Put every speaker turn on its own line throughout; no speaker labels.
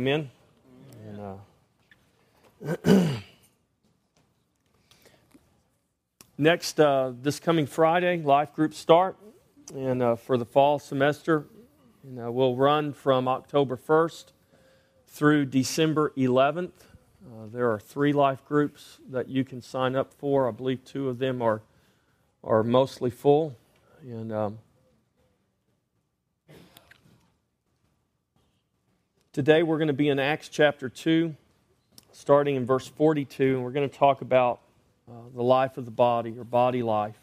Amen. And, uh, next, uh, this coming Friday, life groups start, and uh, for the fall semester, and, uh, we'll run from October 1st through December 11th. Uh, there are three life groups that you can sign up for. I believe two of them are are mostly full, and um, Today we're going to be in Acts chapter 2, starting in verse 42, and we're going to talk about uh, the life of the body or body life.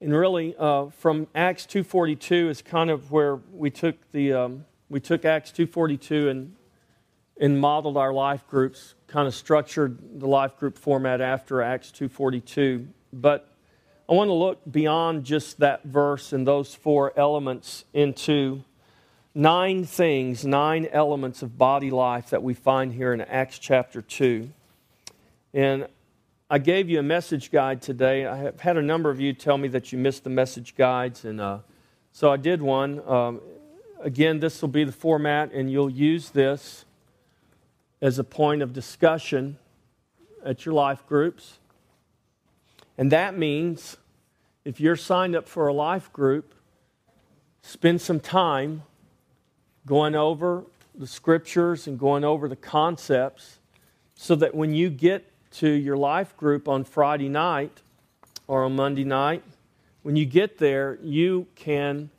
And really, uh, from Acts 2:42 is kind of where we took the um, we took Acts 2:42 and and modeled our life groups, kind of structured the life group format after Acts 2:42. But I want to look beyond just that verse and those four elements into nine things, nine elements of body life that we find here in Acts chapter 2. And I gave you a message guide today. I have had a number of you tell me that you missed the message guides, and uh, so I did one. Um, again, this will be the format, and you'll use this as a point of discussion at your life groups. And that means if you're signed up for a life group, spend some time going over the scriptures and going over the concepts so that when you get to your life group on Friday night or on Monday night, when you get there, you can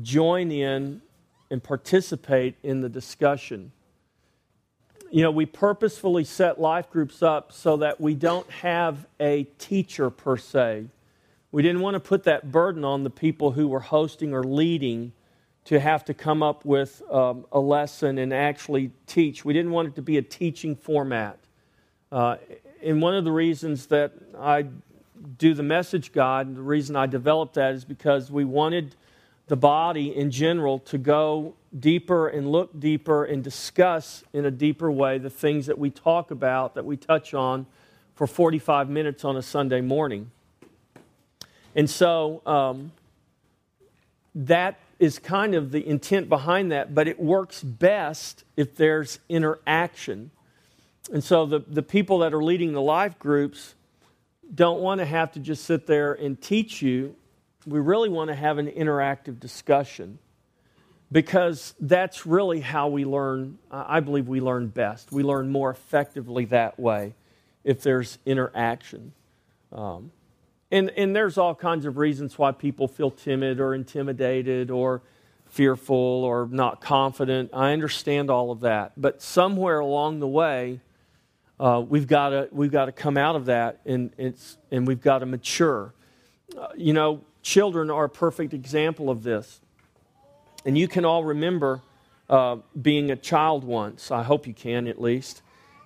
join in and participate in the discussion. You know, we purposefully set life groups up so that we don't have a teacher per se. We didn't want to put that burden on the people who were hosting or leading to have to come up with um, a lesson and actually teach. We didn't want it to be a teaching format. Uh, and one of the reasons that I do the message guide, the reason I developed that is because we wanted the body in general to go deeper and look deeper and discuss in a deeper way the things that we talk about, that we touch on for 45 minutes on a Sunday morning. And so um, that is kind of the intent behind that, but it works best if there's interaction. And so the, the people that are leading the life groups don't want to have to just sit there and teach you. We really want to have an interactive discussion because that's really how we learn. I believe we learn best. We learn more effectively that way if there's interaction. Um, and, and there's all kinds of reasons why people feel timid or intimidated or fearful or not confident. I understand all of that. But somewhere along the way, uh, we've got to we've got to come out of that and it's and we've got to mature. Uh, you know, children are a perfect example of this, and you can all remember uh, being a child once. I hope you can at least,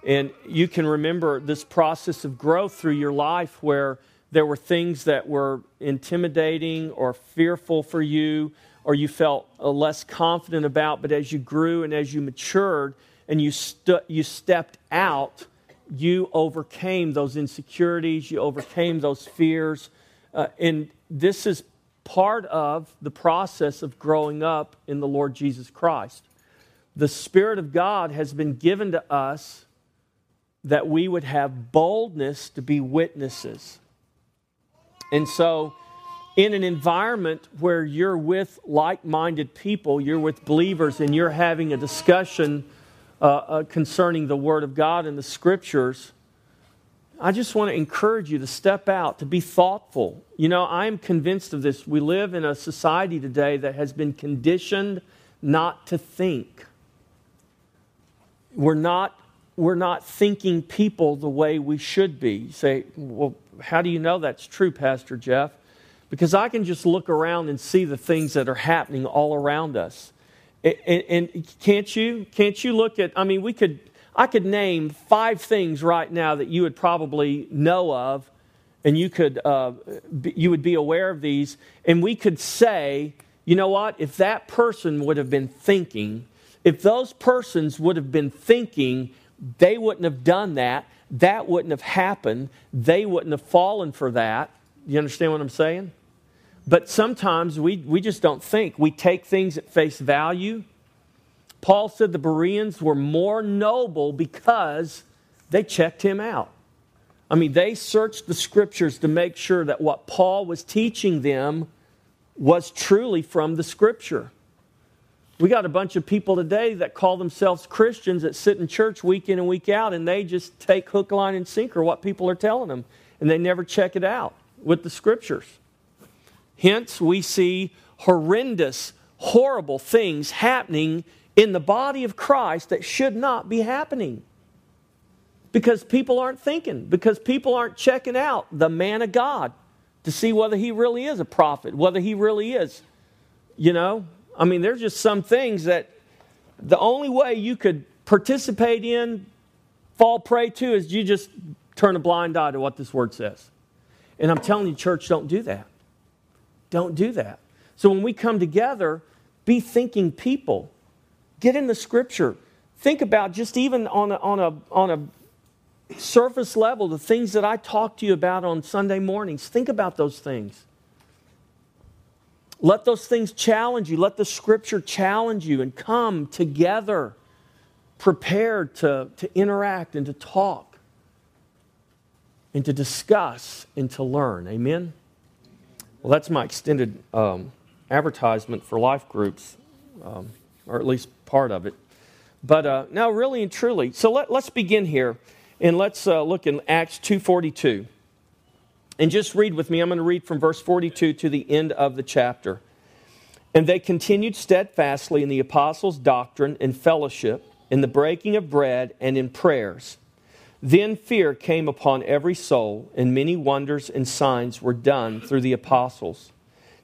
and you can remember this process of growth through your life where there were things that were intimidating or fearful for you, or you felt uh, less confident about, but as you grew and as you matured and you, stu- you stepped out, you overcame those insecurities, you overcame those fears. Uh, and this is part of the process of growing up in the Lord Jesus Christ. The Spirit of God has been given to us that we would have boldness to be witnesses. And so, in an environment where you're with like minded people, you're with believers, and you're having a discussion uh, uh, concerning the Word of God and the Scriptures, I just want to encourage you to step out, to be thoughtful. You know, I am convinced of this. We live in a society today that has been conditioned not to think. We're not, we're not thinking people the way we should be. You say, well, how do you know that's true, Pastor Jeff? Because I can just look around and see the things that are happening all around us. And, and, can't you? Can't you look at? I mean, we could. I could name five things right now that you would probably know of, and you could. Uh, be, you would be aware of these, and we could say, you know what? If that person would have been thinking, if those persons would have been thinking, they wouldn't have done that that wouldn't have happened. They wouldn't have fallen for that. You understand what I'm saying? But sometimes we, we just don't think. We take things at face value. Paul said the Bereans were more noble because they checked him out. I mean, they searched the scriptures to make sure that what Paul was teaching them was truly from the scripture. We got a bunch of people today that call themselves Christians that sit in church week in and week out, and they just take hook, line, and sinker what people are telling them, and they never check it out with the scriptures. Hence, we see horrendous, horrible things happening in the body of Christ that should not be happening. Because people aren't thinking, because people aren't checking out the man of God to see whether he really is a prophet, whether he really is, you know. I mean, there's just some things that the only way you could participate in, fall prey to, is you just turn a blind eye to what this word says. And I'm telling you, church, don't do that. Don't do that. So when we come together, be thinking people. Get in the scripture. Think about just even on a, on a, on a surface level the things that I talk to you about on Sunday mornings. Think about those things. Let those things challenge you. Let the scripture challenge you and come together prepared to, to interact and to talk and to discuss and to learn. Amen? Well, that's my extended um, advertisement for life groups, um, or at least part of it. But uh, now, really and truly, so let, us begin here and let's uh, look in Acts 2.42. And just read with me. I'm going to read from verse 42 to the end of the chapter. And they continued steadfastly in the apostles' doctrine and fellowship, in the breaking of bread, and in prayers. Then fear came upon every soul, and many wonders and signs were done through the apostles.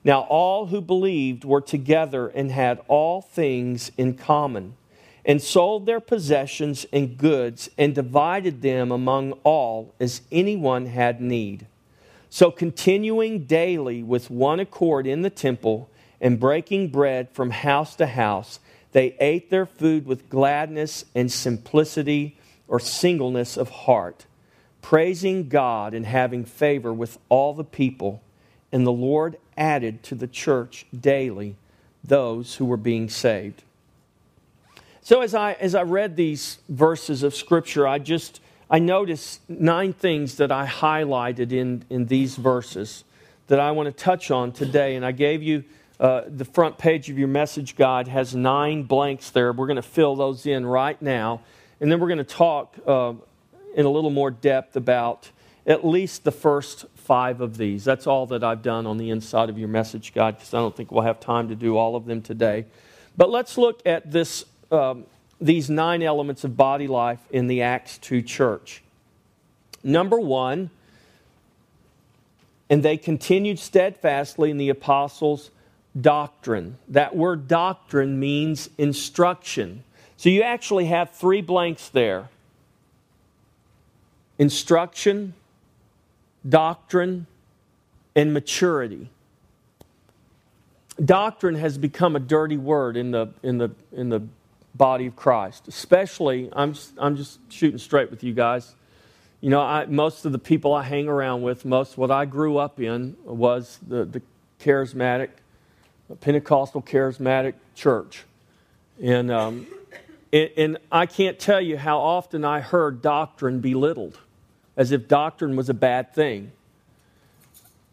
Now all who believed were together and had all things in common, and sold their possessions and goods, and divided them among all as anyone had need. So, continuing daily with one accord in the temple and breaking bread from house to house, they ate their food with gladness and simplicity or singleness of heart, praising God and having favor with all the people. And the Lord added to the church daily those who were being saved. So as I as I read these verses of scripture, I just I noticed nine things that I highlighted in, in these verses that I want to touch on today. And I gave you uh, the front page of your message guide has nine blanks there. We're going to fill those in right now. And then we're going to talk uh, in a little more depth about at least the first five of these. That's all that I've done on the inside of your message guide because I don't think we'll have time to do all of them today. But let's look at this um, these nine elements of body life in the Acts 2 church. Number one, and they continued steadfastly in the apostles' doctrine. That word doctrine means instruction. So you actually have three blanks there instruction, doctrine, and maturity. Doctrine has become a dirty word in the, in the, in the body of Christ. Especially, I'm just, I'm just shooting straight with you guys. You know, I, most of the people I hang around with, most what I grew up in was the, the charismatic, Pentecostal charismatic church. And, um, and I can't tell you how often I heard doctrine belittled, as if doctrine was a bad thing.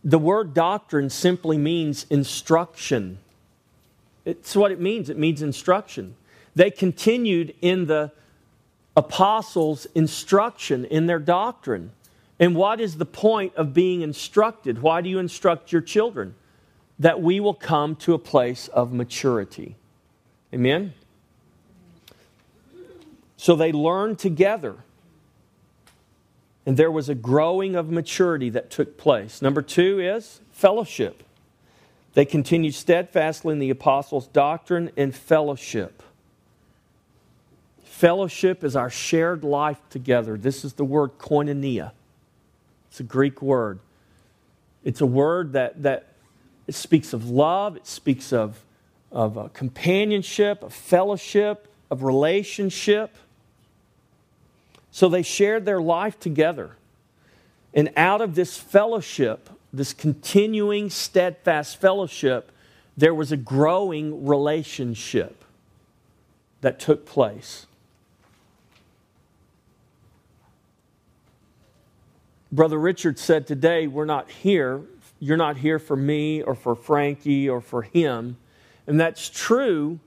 The word doctrine simply means instruction. It's what it means. It means instruction. They continued in the apostles' instruction in their doctrine. And what is the point of being instructed? Why do you instruct your children? That we will come to a place of maturity. Amen? So they learned together. And there was a growing of maturity that took place. Number two is fellowship. They continued steadfastly in the apostles' doctrine and fellowship. Fellowship is our shared life together. This is the word koinonia. It's a Greek word. It's a word that, that it speaks of love, it speaks of, of uh, companionship, of fellowship, of relationship. So they shared their life together. And out of this fellowship, this continuing, steadfast fellowship, there was a growing relationship. that took place. Brother Richard said today, we're not here. You're not here for me or for Frankie or for him. And that's true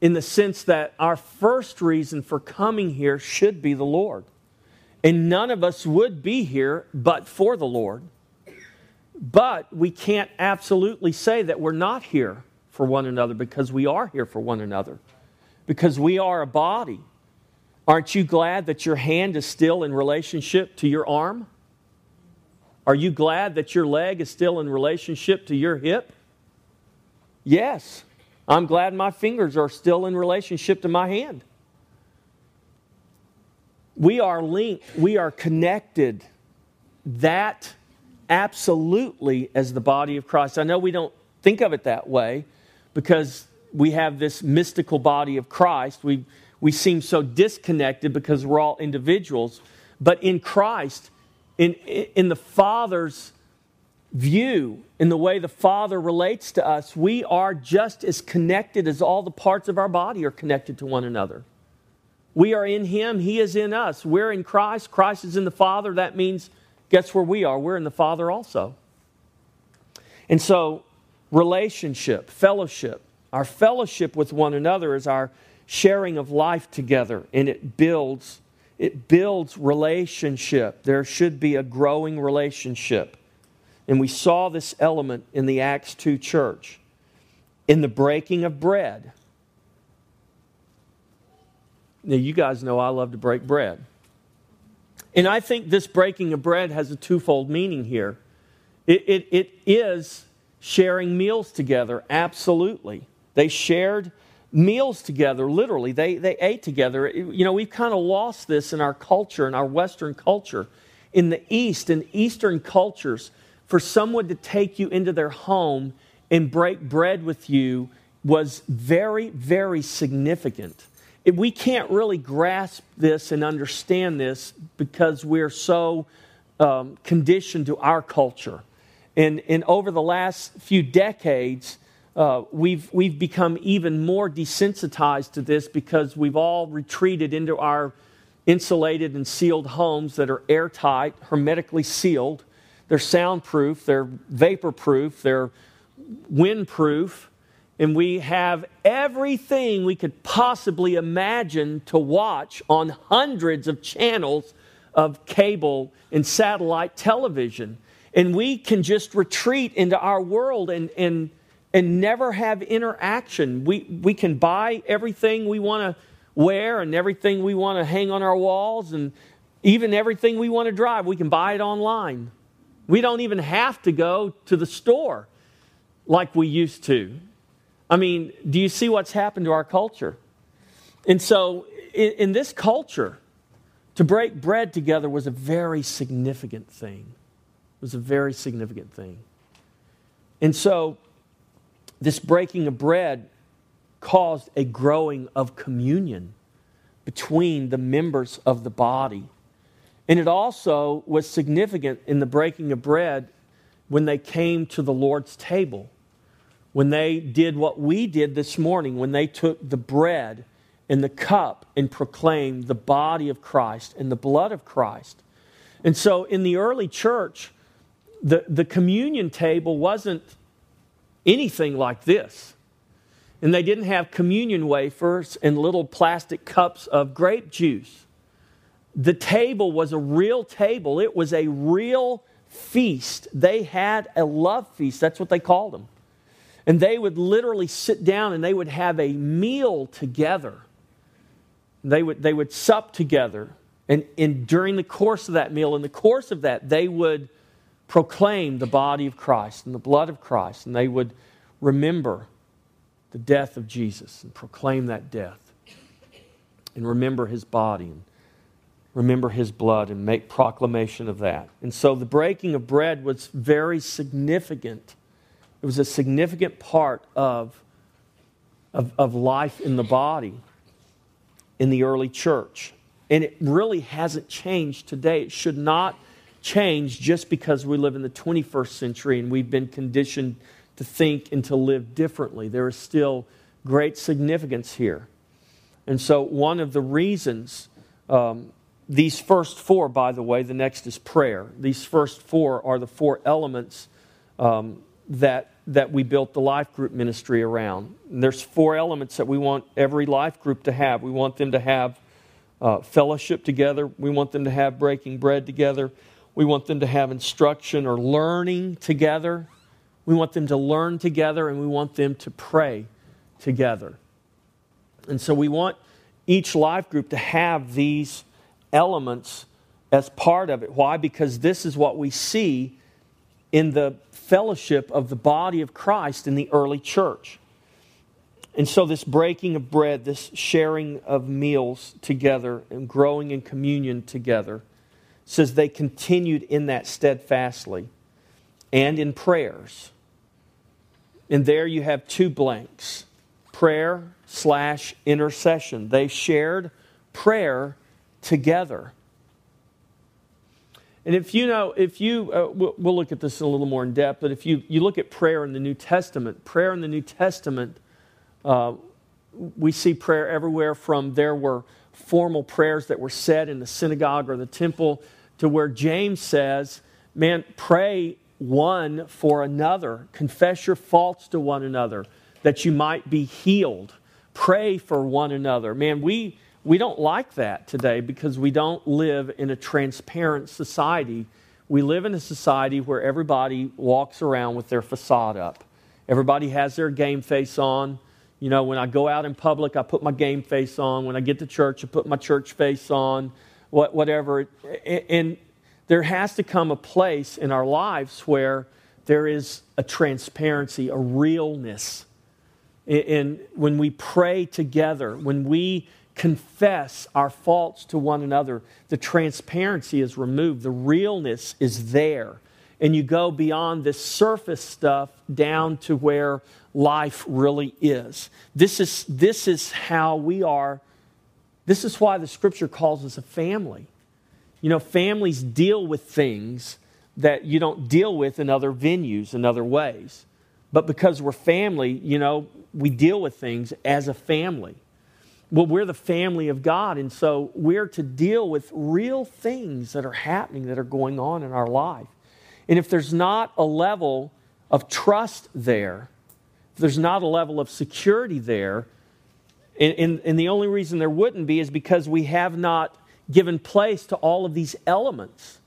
in the sense that our first reason for coming here should be the Lord. And none of us would be here but for the Lord. But we can't absolutely say that we're not here for one another because we are here for one another, because we are a body. Aren't you glad that your hand is still in relationship to your arm? Are you glad that your leg is still in relationship to your hip? Yes. I'm glad my fingers are still in relationship to my hand. We are linked, we are connected. That absolutely as the body of Christ. I know we don't think of it that way because we have this mystical body of Christ. We we seem so disconnected because we're all individuals. But in Christ, in, in the Father's view, in the way the Father relates to us, we are just as connected as all the parts of our body are connected to one another. We are in Him, He is in us. We're in Christ, Christ is in the Father. That means, guess where we are? We're in the Father also. And so, relationship, fellowship, our fellowship with one another is our sharing of life together and it builds it builds relationship. There should be a growing relationship. And we saw this element in the acts 2 church. In the breaking of bread. Now you guys know i love to break bread. And i think this breaking of bread has a twofold meaning here. It, it, it is sharing meals together absolutely. They shared meals together, literally. They, they ate together. You know, we've kind of lost this in our culture, in our Western culture. In the East, in Eastern cultures, for someone to take you into their home and break bread with you was very, very significant. We can't really grasp this and understand this because we're so um, conditioned to our culture. And, and over the last few decades, uh, we've, we've become even more desensitized to this because we've all retreated into our insulated and sealed homes that are airtight, hermetically sealed. They're soundproof, they're vaporproof, they're windproof, and we have everything we could possibly imagine to watch on hundreds of channels of cable and satellite television. And we can just retreat into our world and, and and never have interaction. We, we can buy everything we want to wear and everything we want to hang on our walls and even everything we want to drive. We can buy it online. We don't even have to go to the store like we used to. I mean, do you see what's happened to our culture? And so, in, in this culture, to break bread together was a very significant thing. It was a very significant thing. And so, this breaking of bread caused a growing of communion between the members of the body. And it also was significant in the breaking of bread when they came to the Lord's table. When they did what we did this morning, when they took the bread and the cup and proclaimed the body of Christ and the blood of Christ. And so in the early church, the, the communion table wasn't anything like this. And they didn't have communion wafers and little plastic cups of grape juice. The table was a real table, it was a real feast. They had a love feast, that's what they called them. And they would literally sit down and they would have a meal together. They would, they would sup together. And, and during the course of that meal, in the course of that, they would proclaim the body of Christ and the blood of Christ, and they would remember the death of Jesus and proclaim that death, and remember his body and remember his blood and make proclamation of that. And so the breaking of bread was very significant. It was a significant part of, of, of life in the body in the early church. And it really hasn't changed today. It should not change just because we live in the 21st century and we've been conditioned to think and to live differently. There is still great significance here. And so, one of the reasons, um, these first four, by the way, the next is prayer. These first four are the four elements um, that, that we built the life group ministry around. And there's four elements that we want every life group to have. We want them to have uh, fellowship together, we want them to have breaking bread together, we want them to have instruction or learning together. We want them to learn together and we want them to pray together. And so we want each life group to have these elements as part of it. Why? Because this is what we see in the fellowship of the body of Christ in the early church. And so, this breaking of bread, this sharing of meals together, and growing in communion together, says they continued in that steadfastly and in prayers. And there you have two blanks prayer slash intercession. They shared prayer together. And if you know, if you, uh, we'll, look at this a little more in depth, but if you, you look at prayer in the New Testament, prayer in the New Testament, uh, we see prayer everywhere from there were formal prayers that were said in the synagogue or the temple to where James says, man, pray one for another, confess your faults to one another that you might be healed. Pray for one another. Man, we, we don't like that today because we don't live in a transparent society. We live in a society where everybody walks around with their facade up. Everybody has their game face on. You know, when I go out in public, I put my game face on. When I get to church, I put my church face on, what, whatever. And there has to come a place in our lives where there is a transparency, a realness and when we pray together, when we confess our faults to one another, the transparency is removed, the realness is there. And you go beyond this surface stuff down to where life really is. This is, this is how we are. This is why the scripture calls us a family. You know, families deal with things that you don't deal with in other venues, in other ways. But because we're family, you know, we deal with things as a family. Well, we're the family of God, and so we're to deal with real things that are happening, that are going on in our life. And if there's not a level of trust there, if there's not a level of security there, and, and, and the only reason there wouldn't be is because we have not given place to all of these elements.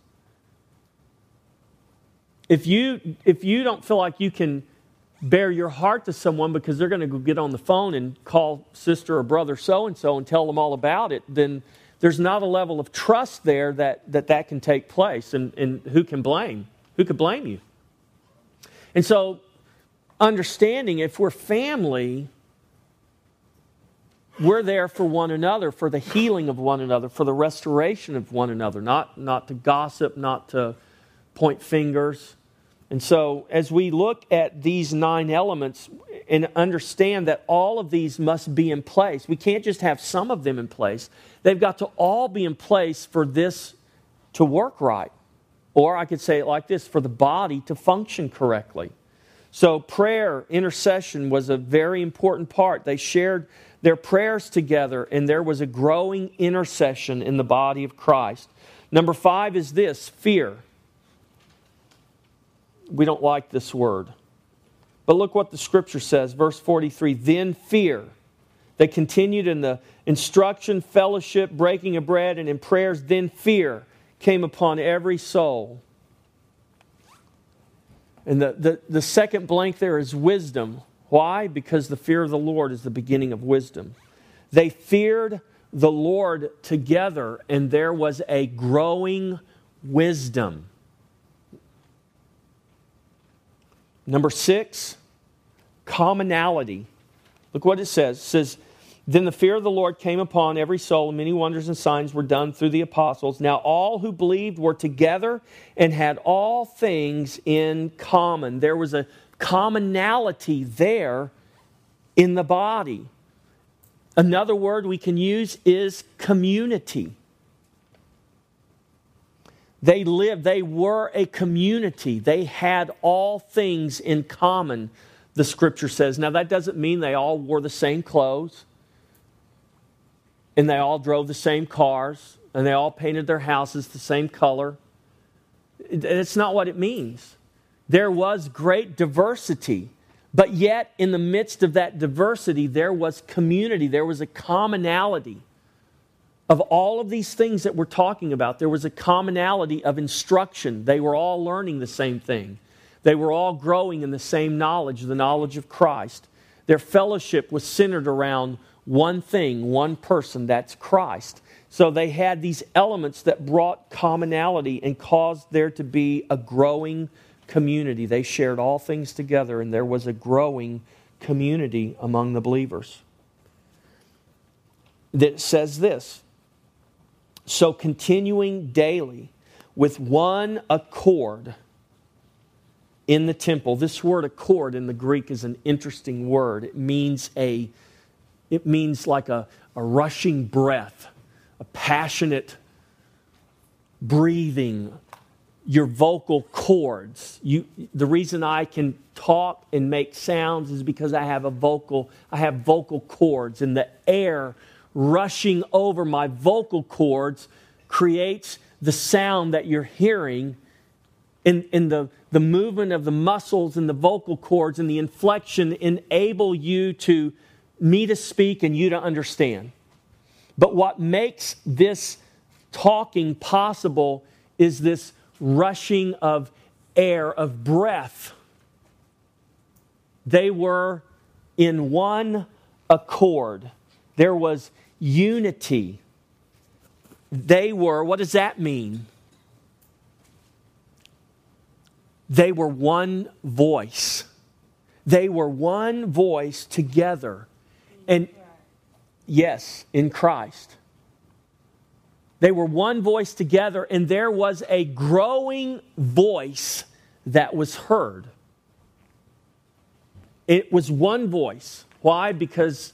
If you, if you don't feel like you can bare your heart to someone because they're going to go get on the phone and call sister or brother so and so and tell them all about it, then there's not a level of trust there that that, that can take place. And, and who can blame? Who could blame you? And so, understanding if we're family, we're there for one another, for the healing of one another, for the restoration of one another, not, not to gossip, not to point fingers and so, as we look at these nine elements and understand that all of these must be in place, we can't just have some of them in place. They've got to all be in place for this to work right. Or I could say it like this for the body to function correctly. So, prayer, intercession was a very important part. They shared their prayers together, and there was a growing intercession in the body of Christ. Number five is this fear we don't like this word. But look what the scripture says, verse 43 Then fear. They continued in the instruction, fellowship, breaking of bread, and in prayers. Then fear came upon every soul. And the, the, the second blank there is wisdom. Why? Because the fear of the Lord is the beginning of wisdom. They feared the Lord together, and there was a growing wisdom. Number six, commonality. Look what it says. It says, Then the fear of the Lord came upon every soul, and many wonders and signs were done through the apostles. Now all who believed were together and had all things in common. There was a commonality there in the body. Another word we can use is community. They lived, they were a community. They had all things in common, the scripture says. Now, that doesn't mean they all wore the same clothes. and they all drove the same cars, and they all painted their houses the same color. It's not what it means. There was great diversity, but yet in the midst of that diversity, there was community, there was a commonality of all of these things that we're talking about, there was a commonality of instruction. They were all learning the same thing, they were all growing in the same knowledge, the knowledge of Christ. Their fellowship was centered around one thing, one person, that's Christ. So they had these elements that brought commonality and caused there to be a growing community. They shared all things together, and there was a growing community among the believers. That says this so, continuing daily with one accord in the temple. This word accord in the Greek is an interesting word. It means a it means like a, a rushing breath, a passionate breathing, your vocal cords. You, the reason I can talk and make sounds is because I have a vocal, I have vocal cords, and the air rushing over my vocal cords creates the sound that you're hearing in, in the, the movement of the muscles and the vocal cords and the inflection enable you to me to speak and you to understand. But what makes this talking possible is this rushing of air, of breath. They were in one accord. There was unity. They were, what does that mean? They were one voice. They were one voice together. And yes, in Christ. They were one voice together, and there was a growing voice that was heard. It was one voice. Why? Because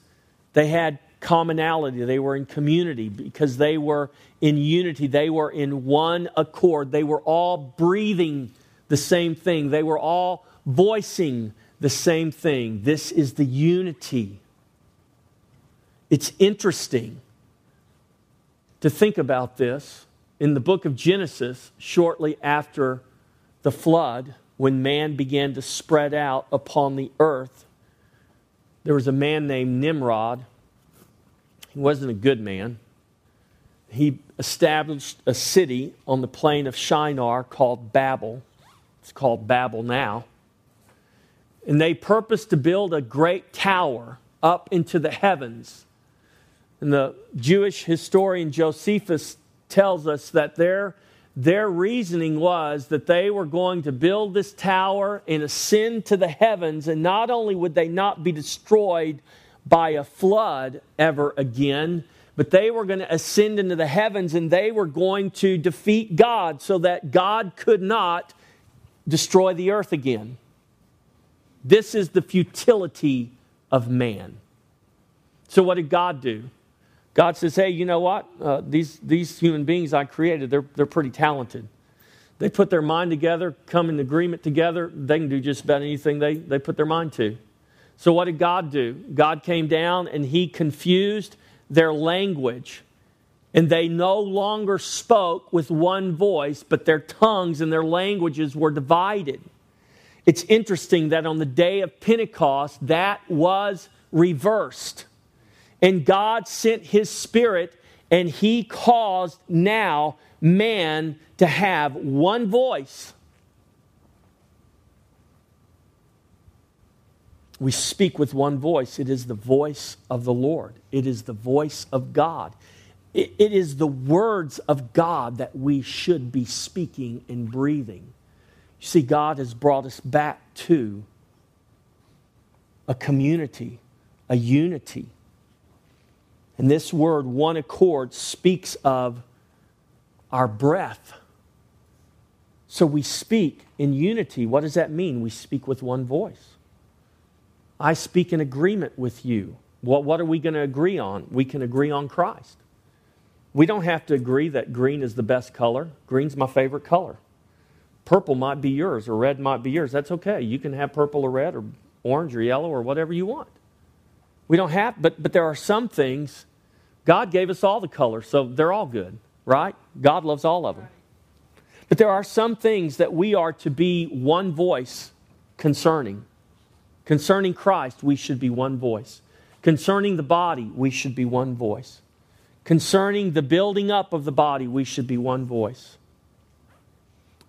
they had commonality, they were in community, because they were in unity, they were in one accord, they were all breathing the same thing, they were all voicing the same thing. This is the unity. It's interesting to think about this in the book of Genesis, shortly after the flood, when man began to spread out upon the earth. There was a man named Nimrod he wasn't a good man. He established a city on the plain of Shinar called Babel. It's called Babel now. And they purposed to build a great tower up into the heavens. And the Jewish historian Josephus tells us that their, their reasoning was that they were going to build this tower and ascend to the heavens, and not only would they not be destroyed by a flood ever again, but they were going to ascend into the heavens and they were going to defeat God so that God could not destroy the earth again. This is the futility of man. So, what did God do? God says, Hey, you know what? Uh, these, these human beings I created, they're, they're pretty talented. They put their mind together, come in agreement together, they can do just about anything they, they put their mind to. So, what did God do? God came down and He confused their language. And they no longer spoke with one voice, but their tongues and their languages were divided. It's interesting that on the day of Pentecost, that was reversed. And God sent His Spirit, and He caused now man to have one voice we speak with one voice. It is the voice of the Lord, it is the voice of God. It, it is the words of God that we should be speaking and breathing. You see, God has brought us back to a community, a unity. And this word, one accord, speaks of our breath. So we speak in unity. What does that mean? We speak with one voice. I speak in agreement with you. What, what are we going to agree on? We can agree on Christ. We don't have to agree that green is the best color. Green's my favorite color. Purple might be yours, or red might be yours. That's okay. You can have purple or red, or orange or yellow, or whatever you want. We don't have, but, but there are some things God gave us all the colors, so they're all good, right? God loves all of them. But there are some things that we are to be one voice concerning. Concerning Christ, we should be one voice. Concerning the body, we should be one voice. Concerning the building up of the body, we should be one voice.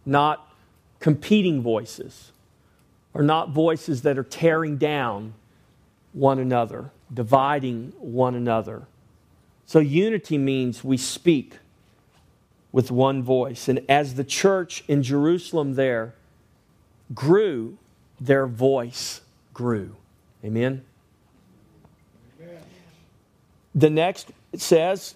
Not competing voices, or not voices that are tearing down one another, dividing one another. So, unity means we speak with one voice. And as the church in Jerusalem there grew, their voice grew. Amen? Amen. The next it says,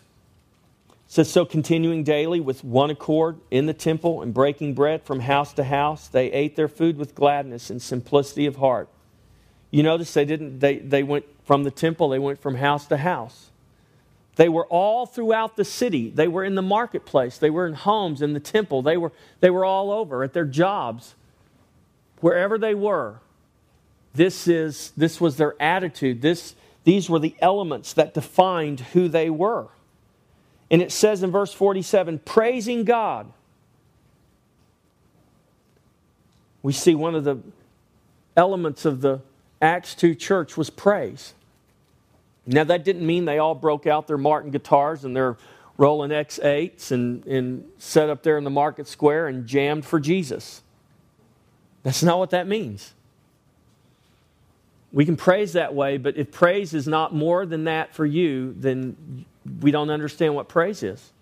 says, So continuing daily with one accord in the temple and breaking bread from house to house, they ate their food with gladness and simplicity of heart. You notice they didn't, they, they went from the temple, they went from house to house. They were all throughout the city. They were in the marketplace. They were in homes, in the temple. They were, they were all over at their jobs. Wherever they were, this, is, this was their attitude. This, these were the elements that defined who they were. And it says in verse 47 praising God. We see one of the elements of the Acts 2 church was praise. Now, that didn't mean they all broke out their Martin guitars and their Roland X8s and, and set up there in the market square and jammed for Jesus. That's not what that means. We can praise that way, but if praise is not more than that for you, then we don't understand what praise is.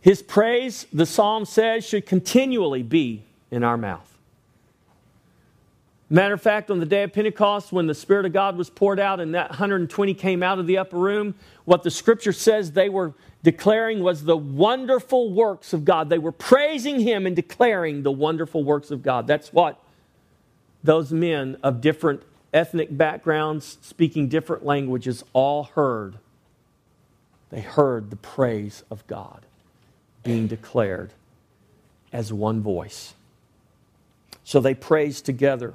His praise, the psalm says, should continually be in our mouth. Matter of fact, on the day of Pentecost, when the Spirit of God was poured out and that 120 came out of the upper room, what the scripture says they were declaring was the wonderful works of God. They were praising Him and declaring the wonderful works of God. That's what those men of different ethnic backgrounds, speaking different languages, all heard. They heard the praise of God being declared as one voice. So they praised together.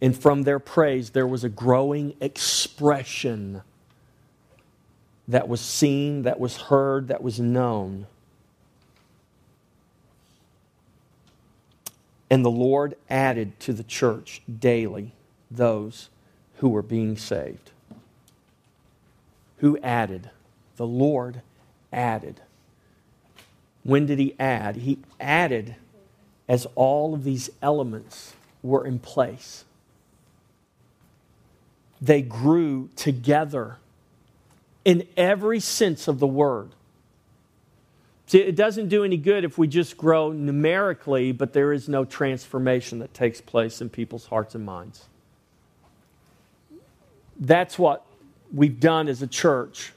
And from their praise, there was a growing expression that was seen, that was heard, that was known. And the Lord added to the church daily those who were being saved. Who added? The Lord added. When did He add? He added as all of these elements were in place they grew together in every sense of the word. See, it doesn't do any good if we just grow numerically, but there is no transformation that takes place in people's hearts and minds. That's what we've done as a church.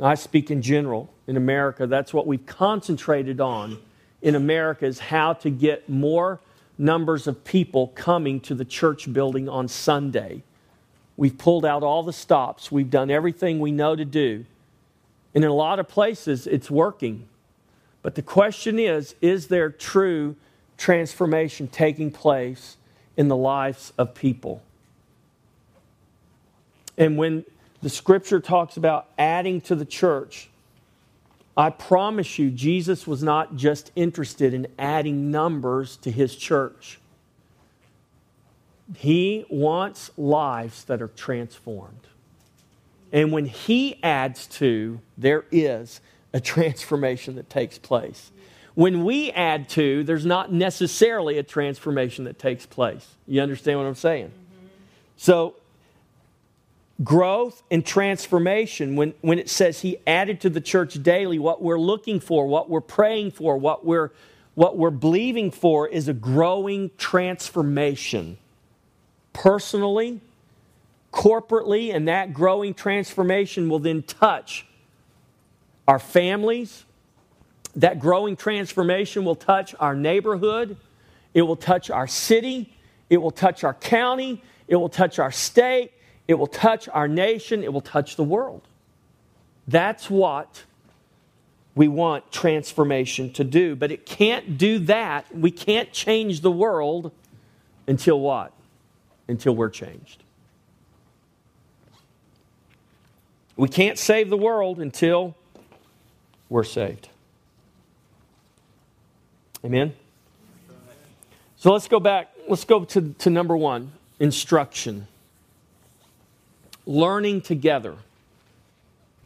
I speak in general in America. That's what we've concentrated on in America is how to get more numbers of people coming to the church building on Sunday We've pulled out all the stops. We've done everything we know to do. And in a lot of places, it's working. But the question is is there true transformation taking place in the lives of people? And when the scripture talks about adding to the church, I promise you, Jesus was not just interested in adding numbers to his church. He wants lives that are transformed. And when He adds to, there is a transformation that takes place. When we add to, there's not necessarily a transformation that takes place. You understand what I'm saying? Mm-hmm. So, growth and transformation, when, when it says He added to the church daily, what we're looking for, what we're praying for, what we're, what we're believing for is a growing transformation personally, corporately, and that growing transformation will then touch our families. That growing transformation will touch our neighborhood. It will touch our city. It will touch our county. It will touch our state. It will touch our nation. It will touch the world. That's what we want transformation to do. But it can't do that. We can't change the world until what? Until we're changed. We can't save the world until we're saved. Amen? So let's go back. Let's go to, to number one instruction. Learning together.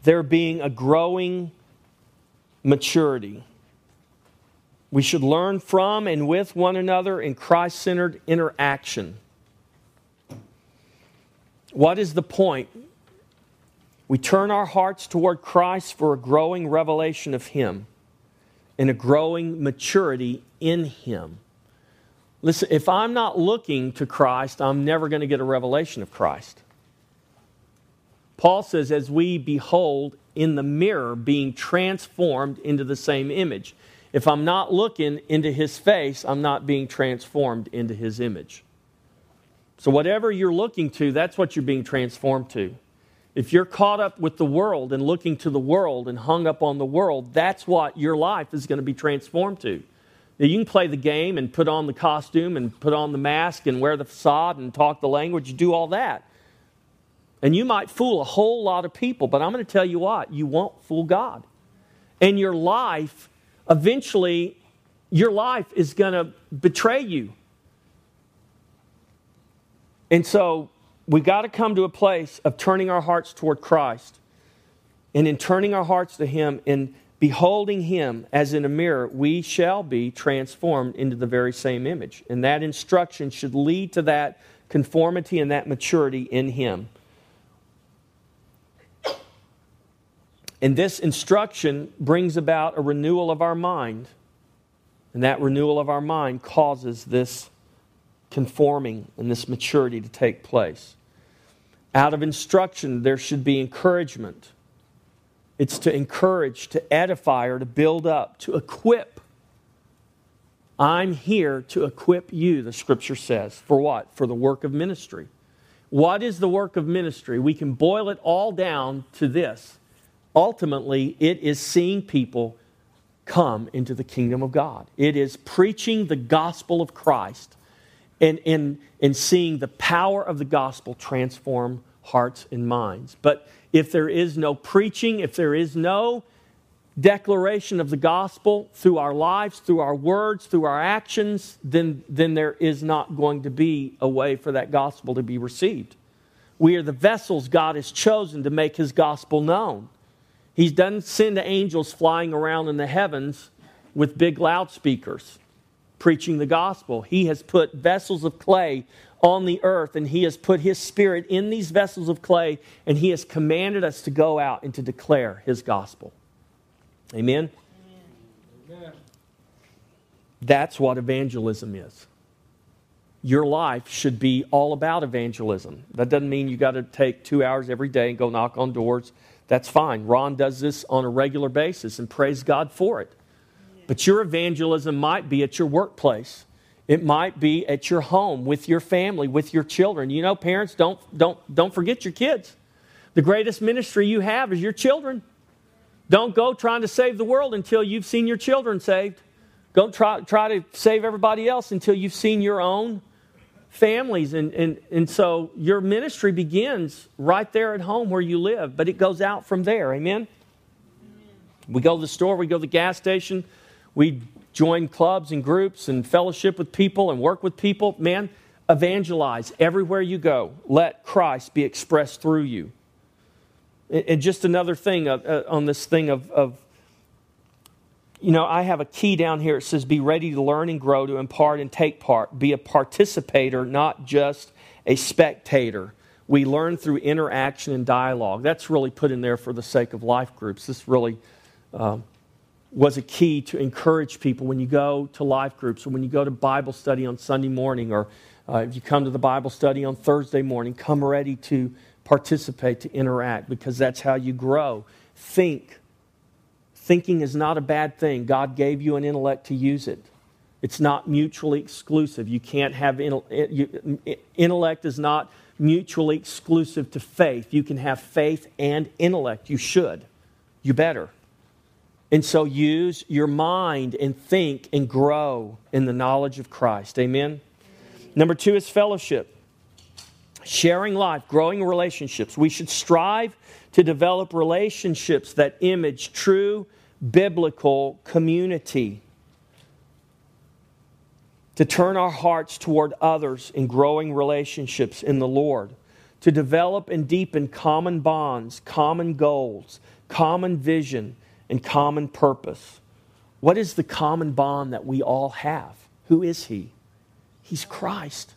There being a growing maturity. We should learn from and with one another in Christ centered interaction. What is the point? We turn our hearts toward Christ for a growing revelation of Him and a growing maturity in Him. Listen, if I'm not looking to Christ, I'm never going to get a revelation of Christ. Paul says, as we behold in the mirror being transformed into the same image. If I'm not looking into his face, I'm not being transformed into his image. So, whatever you're looking to, that's what you're being transformed to. If you're caught up with the world and looking to the world and hung up on the world, that's what your life is going to be transformed to. Now, you can play the game and put on the costume and put on the mask and wear the facade and talk the language, do all that. And you might fool a whole lot of people, but I'm going to tell you what, you won't fool God. And your life eventually your life is going to betray you. And so we got to come to a place of turning our hearts toward Christ. And in turning our hearts to Him and beholding Him as in a mirror, we shall be transformed into the very same image. And that instruction should lead to that conformity and that maturity in Him. And this instruction brings about a renewal of our mind. And that renewal of our mind causes this conforming and this maturity to take place. Out of instruction, there should be encouragement. It's to encourage, to edify, or to build up, to equip. I'm here to equip you, the scripture says. For what? For the work of ministry. What is the work of ministry? We can boil it all down to this ultimately, it is seeing people come into the kingdom of God. It is preaching the gospel of Christ and, and, and seeing the power of the gospel transform hearts and minds. But if there is no preaching, if there is no declaration of the gospel through our lives, through our words, through our actions, then, then there is not going to be a way for that gospel to be received. We are the vessels God has chosen to make his gospel known. He doesn't send angels flying around in the heavens with big loudspeakers preaching the gospel. He has put vessels of clay on the earth and he has put his spirit in these vessels of clay and he has commanded us to go out and to declare his gospel. Amen? Amen. That's what evangelism is. Your life should be all about evangelism. That doesn't mean you got to take two hours every day and go knock on doors that's fine. Ron does this on a regular basis and praise God for it. But your evangelism might be at your workplace. It might be at your home with your family, with your children. You know, parents, don't, don't, don't forget your kids. The greatest ministry you have is your children. Don't go trying to save the world until you've seen your children saved. Don't try, try to save everybody else until you've seen your own families. And, and, and so your ministry begins right there at home where you live, but it goes out from there. Amen? We go to the store, we go to the gas station, we join clubs and groups and fellowship with people and work with people. Man, evangelize everywhere you go. Let Christ be expressed through you. And just another thing uh, on this thing of, of you know, I have a key down here. It says, be ready to learn and grow, to impart and take part. Be a participator, not just a spectator. We learn through interaction and dialogue. That's really put in there for the sake of life groups. This really um, was a key to encourage people when you go to life groups or when you go to Bible study on Sunday morning or uh, if you come to the Bible study on Thursday morning, come ready to participate, to interact, because that's how you grow. Think Thinking is not a bad thing. God gave you an intellect to use it. It's not mutually exclusive. You can't have intellect is not mutually exclusive to faith. You can have faith and intellect. You should. You better. And so use your mind and think and grow in the knowledge of Christ. Amen. Number 2 is fellowship. Sharing life, growing relationships. We should strive to develop relationships that image true biblical community, to turn our hearts toward others in growing relationships in the Lord, to develop and deepen common bonds, common goals, common vision, and common purpose. What is the common bond that we all have? Who is He? He's Christ.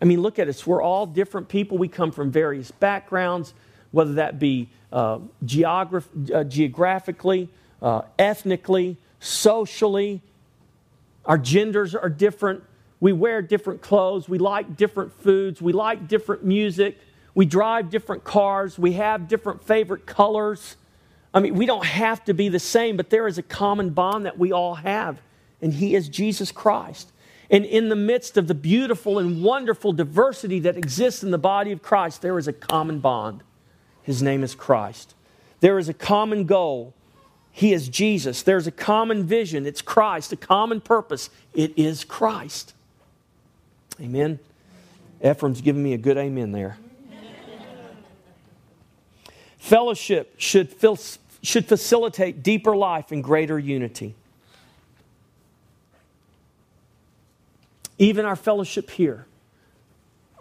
I mean, look at us. We're all different people. We come from various backgrounds, whether that be uh, geograph- uh, geographically, uh, ethnically, socially. Our genders are different. We wear different clothes. We like different foods. We like different music. We drive different cars. We have different favorite colors. I mean, we don't have to be the same, but there is a common bond that we all have, and He is Jesus Christ. And in the midst of the beautiful and wonderful diversity that exists in the body of Christ, there is a common bond. His name is Christ. There is a common goal. He is Jesus. There's a common vision. It's Christ. A common purpose. It is Christ. Amen. Ephraim's giving me a good amen there. Fellowship should, fil- should facilitate deeper life and greater unity. Even our fellowship here,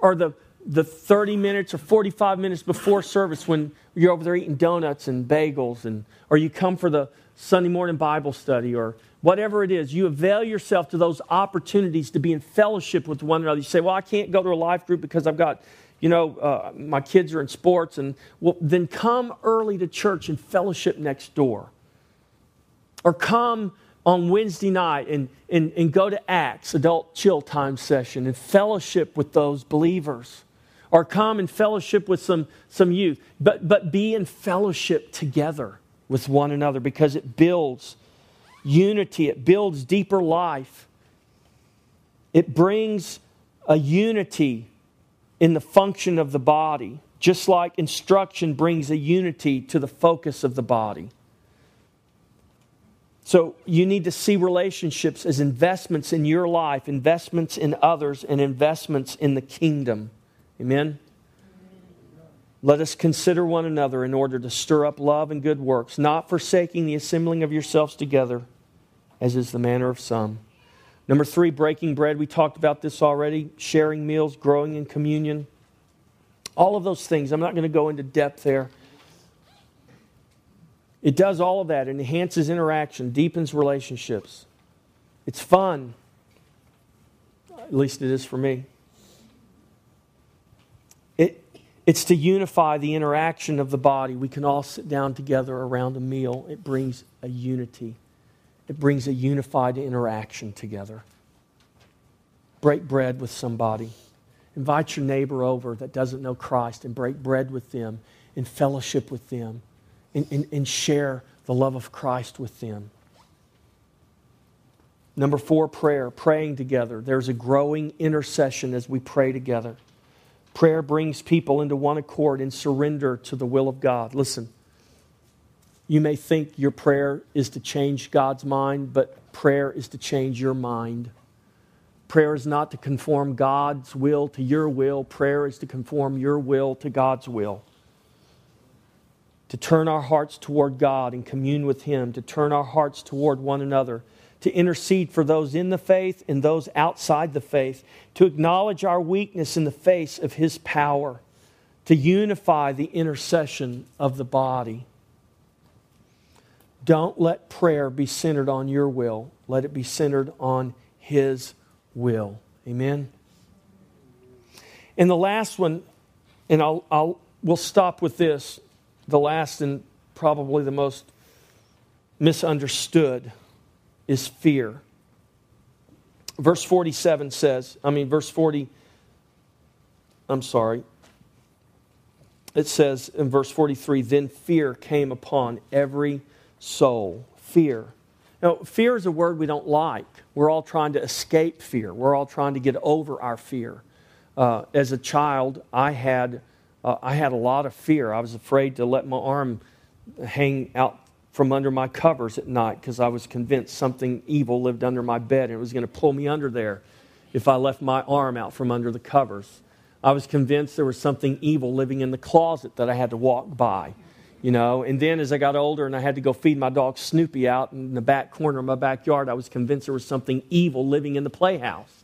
or the, the 30 minutes or 45 minutes before service when you're over there eating donuts and bagels, and, or you come for the Sunday morning Bible study, or whatever it is, you avail yourself to those opportunities to be in fellowship with one another. You say, Well, I can't go to a life group because I've got you know, uh, my kids are in sports, and well, then come early to church and fellowship next door. Or come on Wednesday night and, and, and go to Acts, adult chill time session, and fellowship with those believers. Or come and fellowship with some, some youth. But, but be in fellowship together with one another because it builds unity, it builds deeper life. It brings a unity in the function of the body, just like instruction brings a unity to the focus of the body. So you need to see relationships as investments in your life, investments in others, and investments in the kingdom. Amen? Let us consider one another in order to stir up love and good works, not forsaking the assembling of yourselves together, as is the manner of some. Number three, breaking bread. We talked about this already. Sharing meals, growing in communion. All of those things. I'm not going to go into depth there. It does all of that. It enhances interaction, deepens relationships. It's fun. At least it is for me. It, it's to unify the interaction of the body. We can all sit down together around a meal. It brings a unity, it brings a unified interaction together. Break bread with somebody. Invite your neighbor over that doesn't know Christ and break bread with them and fellowship with them and, and, and share the love of Christ with them. Number four, prayer, praying together. There's a growing intercession as we pray together. Prayer brings people into one accord and surrender to the will of God. Listen, you may think your prayer is to change God's mind, but prayer is to change your mind. Prayer is not to conform God's will to your will, prayer is to conform your will to God's will to turn our hearts toward God and commune with Him, to turn our hearts toward one another, to intercede for those in the faith and those outside the faith, to acknowledge our weakness in the face of His power, to unify the intercession of the body. Don't let prayer be centered on your will, let it be centered on His will. Amen. And the last one, and I'll, I'll we'll stop with this the last and probably the most misunderstood is fear. Verse 47 says, I mean, verse 40, I'm sorry. It says in verse 43 then fear came upon every soul. Fear. Now, fear is a word we don't like. We're all trying to escape fear, we're all trying to get over our fear. Uh, as a child, I had uh, I had a lot of fear. I was afraid to let my arm hang out from under my covers at night because I was convinced something evil lived under my bed and it was going to pull me under there if I left my arm out from under the covers. I was convinced there was something evil living in the closet that I had to walk by. You know, and then as I got older and I had to go feed my dog Snoopy out in the back corner of my backyard, I was convinced there was something evil living in the playhouse.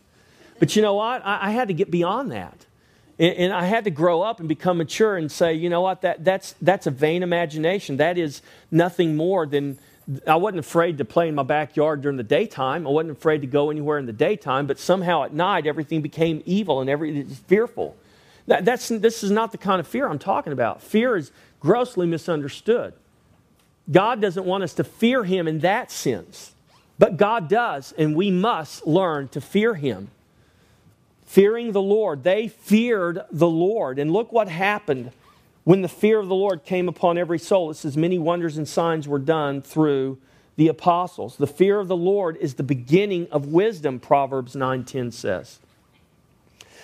But you know what? I, I had to get beyond that. And, and, I had to grow up and become mature and say, you know what? That, that's, that's a vain imagination. That is nothing more than. I wasn't afraid to play in my backyard during the daytime. I wasn't afraid to go anywhere in the daytime, but somehow at night everything became evil and everything fearful. That, that's, this is not the kind of fear I'm talking about. Fear is grossly misunderstood. God doesn't want us to fear Him in that sense, but God does, and we must learn to fear Him. Fearing the Lord, they feared the Lord. And look what happened when the fear of the Lord came upon every soul. It says, Many wonders and signs were done through the apostles. The fear of the Lord is the beginning of wisdom, Proverbs 9:10 says.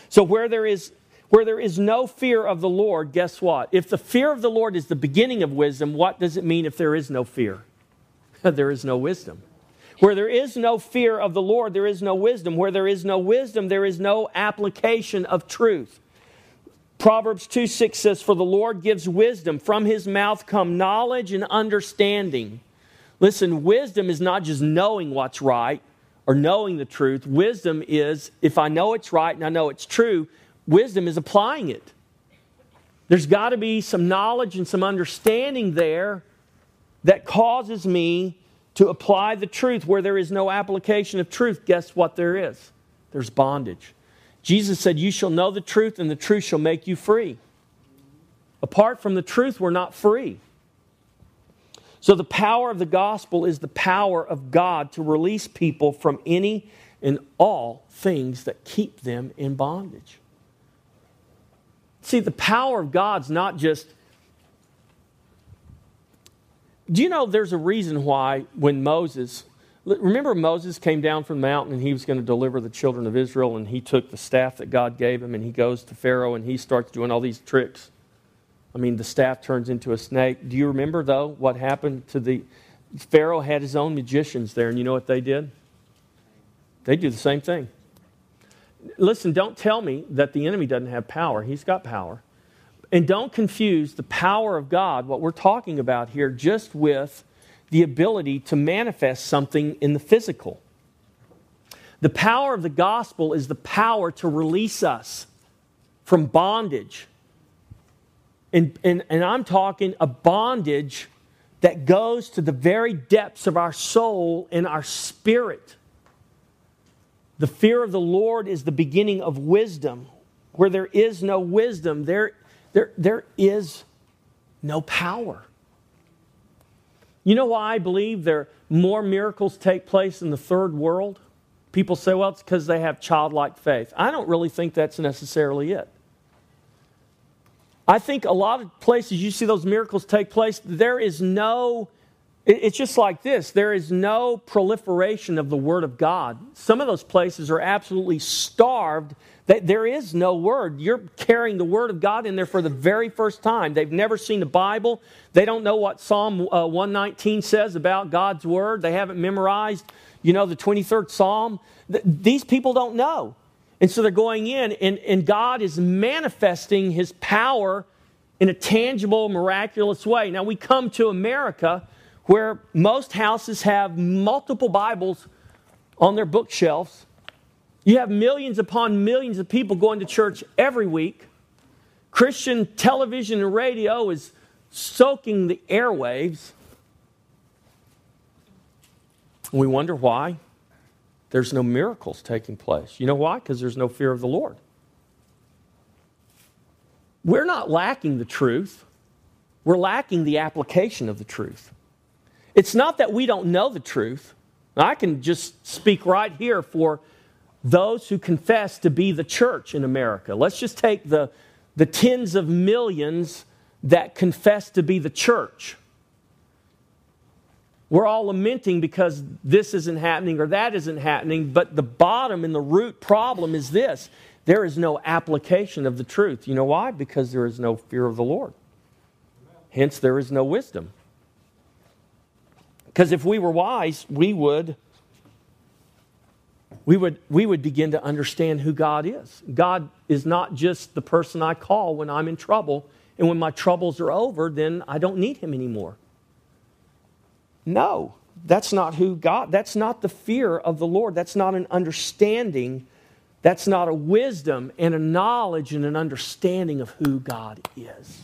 So where there is where there is no fear of the Lord, guess what? If the fear of the Lord is the beginning of wisdom, what does it mean if there is no fear? there is no wisdom. Where there is no fear of the Lord, there is no wisdom. Where there is no wisdom, there is no application of truth. Proverbs 2 6 says, For the Lord gives wisdom. From his mouth come knowledge and understanding. Listen, wisdom is not just knowing what's right or knowing the truth. Wisdom is, if I know it's right and I know it's true, Wisdom is applying it. There's got to be some knowledge and some understanding there that causes me to apply the truth. Where there is no application of truth, guess what there is? There's bondage. Jesus said, You shall know the truth, and the truth shall make you free. Apart from the truth, we're not free. So, the power of the gospel is the power of God to release people from any and all things that keep them in bondage. See, the power of God's not just. Do you know there's a reason why when Moses, remember Moses came down from the mountain and he was going to deliver the children of Israel and he took the staff that God gave him and he goes to Pharaoh and he starts doing all these tricks. I mean, the staff turns into a snake. Do you remember, though, what happened to the. Pharaoh had his own magicians there, and you know what they did? They do the same thing listen, don't tell me that the enemy doesn't have power. He's got power. And don't confuse the power of God, what we're talking about here, just with the ability to manifest something in the physical. The power of the gospel is the power to release us from bondage. And, and, and I'm talking a bondage that goes to the very depths of our soul and our spirit. The fear of the Lord is the beginning of wisdom. Where there is no wisdom, there, there, there is no power. You know why I believe there more miracles take place in the third world? People say, well, it's because they have childlike faith. I don't really think that's necessarily it. I think a lot of places you see those miracles take place, there is no it's just like this there is no proliferation of the Word of God. Some of those places are absolutely starved. There is no Word. You're carrying the Word of God in there for the very first time. They've never seen the Bible. They don't know what Psalm uh, 119 says about God's Word. They haven't memorized, you know, the 23rd Psalm. These people don't know. And so they're going in, and, and God is manifesting His power in a tangible, miraculous way. Now, we come to America where most houses have multiple Bibles on their bookshelves. You have millions upon millions of people going to church every week. Christian television and radio is soaking the airwaves. We wonder why there's no miracles taking place. You know why? Because there's no fear of the Lord. We're not lacking the truth, we're lacking the application of the truth. It's not that we don't know the truth. I can just speak right here for those who confess to be the church in America. Let's just take the, the tens of millions that confess to be the church. We're all lamenting because this isn't happening or that isn't happening, but the bottom and the root problem is this there is no application of the truth. You know why? Because there is no fear of the Lord. Hence, there is no wisdom. Because if we were wise, we would we would, we would begin to understand who God is. God is not just the person I call when I'm in trouble, and when my troubles are over, then I don't need him anymore. No, that's not who God, that's not the fear of the Lord. That's not an understanding. That's not a wisdom and a knowledge and an understanding of who God is.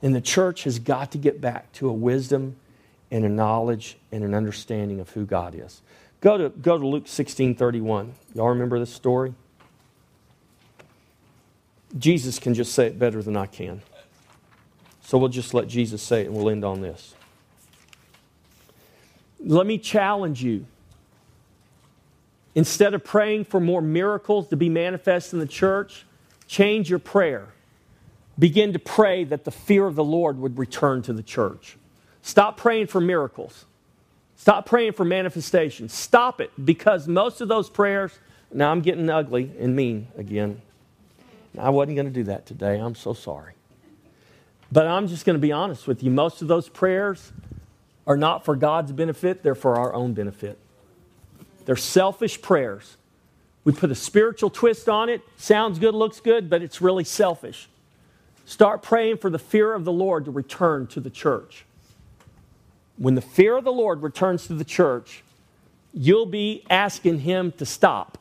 And the church has got to get back to a wisdom and a knowledge and an understanding of who God is. Go to, go to Luke 16 31. Y'all remember this story? Jesus can just say it better than I can. So we'll just let Jesus say it and we'll end on this. Let me challenge you. Instead of praying for more miracles to be manifest in the church, change your prayer. Begin to pray that the fear of the Lord would return to the church. Stop praying for miracles. Stop praying for manifestation. Stop it because most of those prayers, now I'm getting ugly and mean again. I wasn't going to do that today. I'm so sorry. But I'm just going to be honest with you. Most of those prayers are not for God's benefit, they're for our own benefit. They're selfish prayers. We put a spiritual twist on it. Sounds good, looks good, but it's really selfish. Start praying for the fear of the Lord to return to the church when the fear of the Lord returns to the church, you'll be asking Him to stop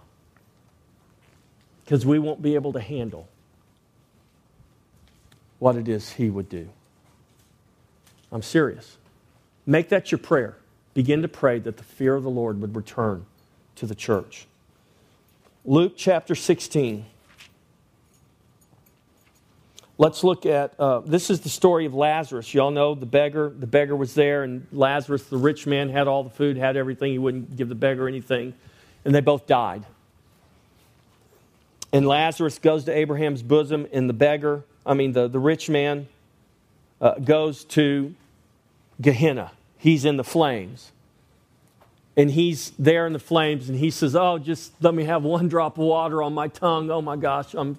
because we won't be able to handle what it is He would do. I'm serious. Make that your prayer. Begin to pray that the fear of the Lord would return to the church. Luke chapter 16. Let's look at uh, this is the story of Lazarus. You all know the beggar. The beggar was there, and Lazarus, the rich man, had all the food, had everything. He wouldn't give the beggar anything, and they both died. And Lazarus goes to Abraham's bosom, and the beggar, I mean, the, the rich man, uh, goes to Gehenna. He's in the flames. And he's there in the flames, and he says, Oh, just let me have one drop of water on my tongue. Oh my gosh, I'm,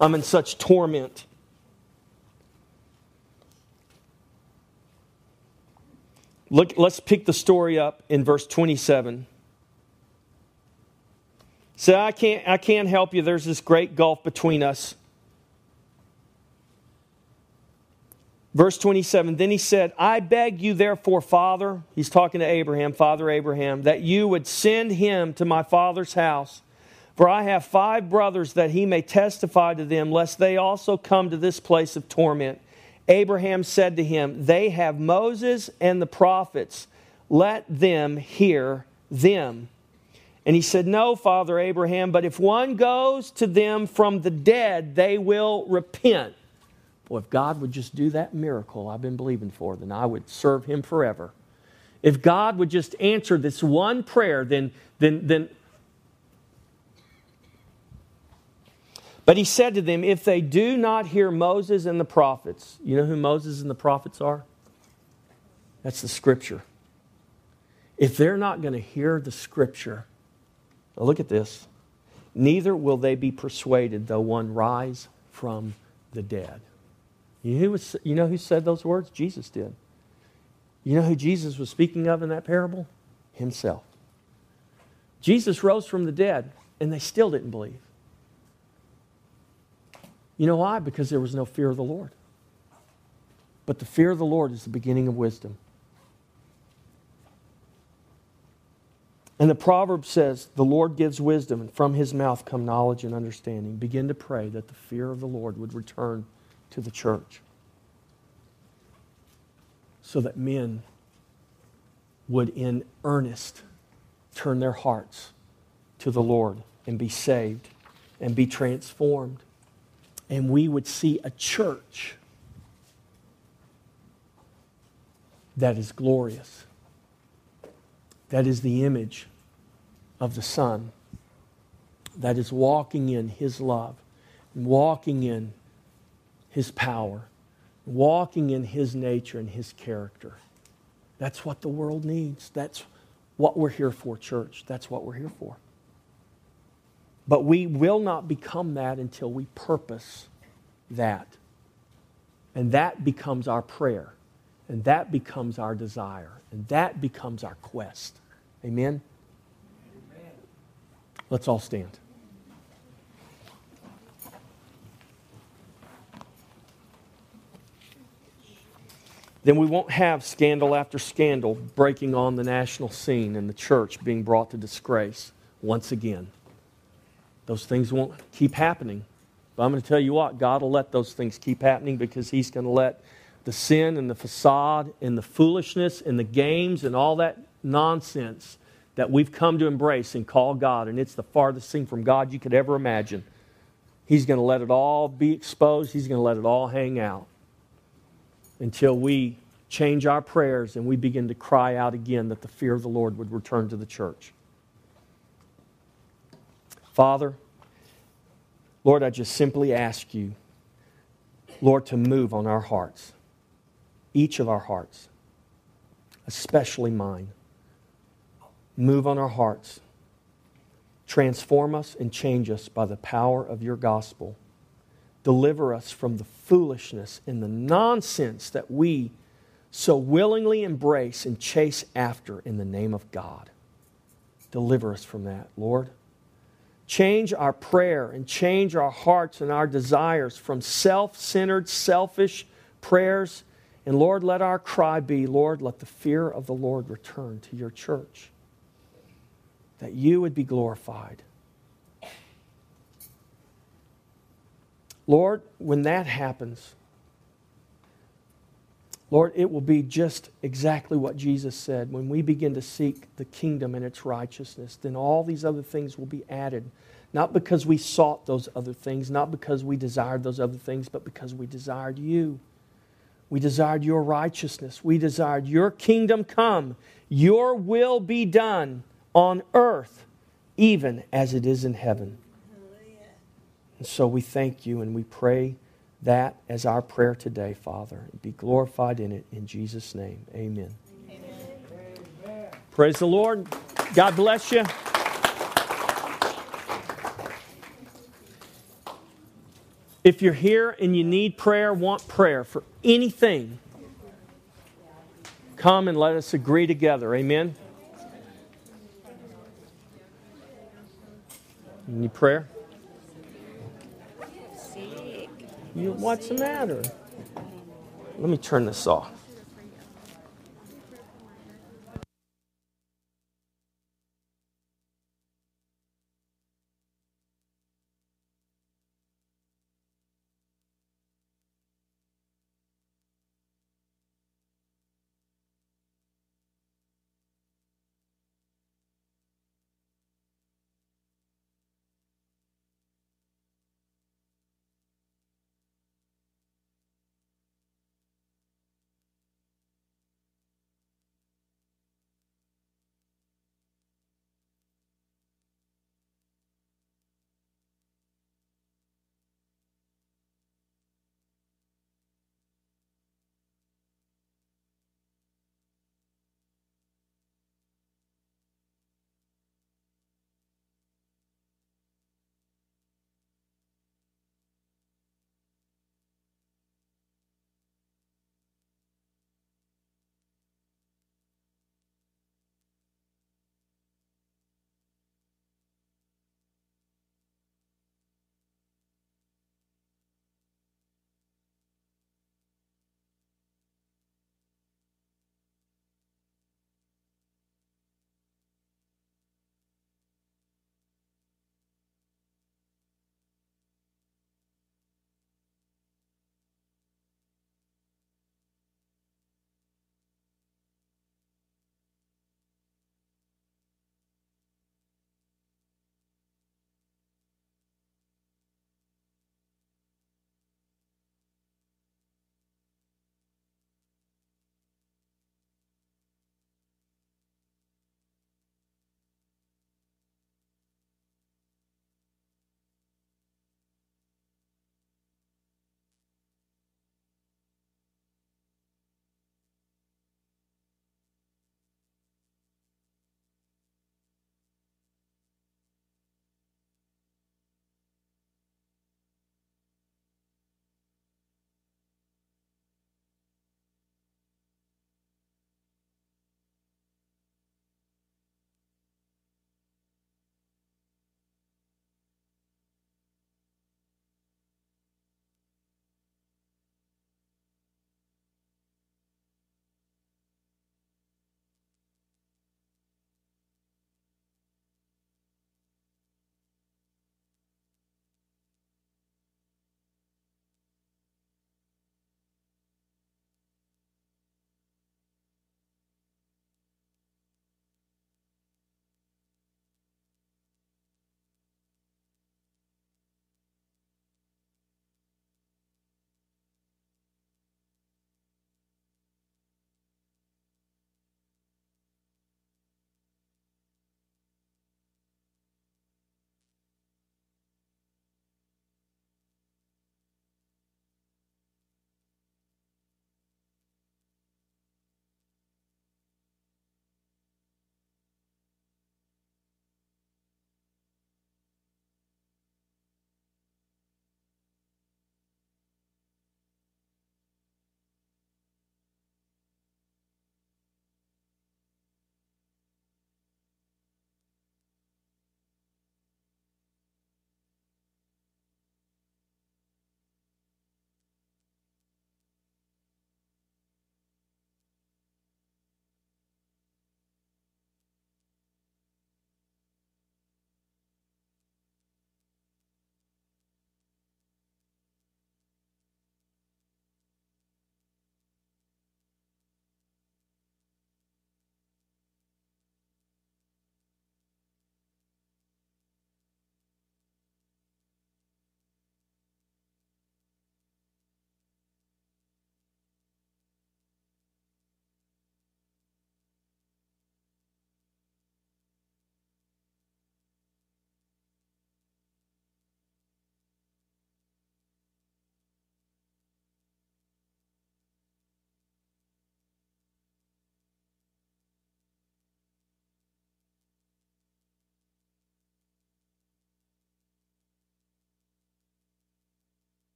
I'm in such torment. Look, let's pick the story up in verse 27. Say, so I can't, I can't help you. There's this great gulf between us. Verse 27 Then he said, I beg you, therefore, Father, he's talking to Abraham, Father Abraham, that you would send him to my father's house. For I have five brothers, that he may testify to them, lest they also come to this place of torment. Abraham said to him, They have Moses and the prophets. Let them hear them. And he said, No, Father Abraham, but if one goes to them from the dead, they will repent. Well, if God would just do that miracle I've been believing for, then I would serve him forever. If God would just answer this one prayer, then, then, then But he said to them, If they do not hear Moses and the prophets, you know who Moses and the prophets are? That's the scripture. If they're not going to hear the scripture, look at this. Neither will they be persuaded though one rise from the dead. You know, who was, you know who said those words? Jesus did. You know who Jesus was speaking of in that parable? Himself. Jesus rose from the dead, and they still didn't believe. You know why? Because there was no fear of the Lord. But the fear of the Lord is the beginning of wisdom. And the proverb says, The Lord gives wisdom, and from his mouth come knowledge and understanding. Begin to pray that the fear of the Lord would return to the church so that men would, in earnest, turn their hearts to the Lord and be saved and be transformed and we would see a church that is glorious, that is the image of the Son, that is walking in His love, walking in His power, walking in His nature and His character. That's what the world needs. That's what we're here for, church. That's what we're here for. But we will not become that until we purpose that. And that becomes our prayer. And that becomes our desire. And that becomes our quest. Amen? Let's all stand. Then we won't have scandal after scandal breaking on the national scene and the church being brought to disgrace once again. Those things won't keep happening. But I'm going to tell you what, God will let those things keep happening because He's going to let the sin and the facade and the foolishness and the games and all that nonsense that we've come to embrace and call God, and it's the farthest thing from God you could ever imagine. He's going to let it all be exposed, He's going to let it all hang out until we change our prayers and we begin to cry out again that the fear of the Lord would return to the church. Father, Lord, I just simply ask you, Lord, to move on our hearts, each of our hearts, especially mine. Move on our hearts. Transform us and change us by the power of your gospel. Deliver us from the foolishness and the nonsense that we so willingly embrace and chase after in the name of God. Deliver us from that, Lord. Change our prayer and change our hearts and our desires from self centered, selfish prayers. And Lord, let our cry be, Lord, let the fear of the Lord return to your church, that you would be glorified. Lord, when that happens, Lord, it will be just exactly what Jesus said. When we begin to seek the kingdom and its righteousness, then all these other things will be added. Not because we sought those other things, not because we desired those other things, but because we desired you. We desired your righteousness. We desired your kingdom come, your will be done on earth, even as it is in heaven. And so we thank you and we pray that as our prayer today, Father. Be glorified in it in Jesus' name. Amen. Amen. Praise the Lord. God bless you. If you're here and you need prayer, want prayer for anything, come and let us agree together. Amen. Need prayer? You, what's the matter? Let me turn this off.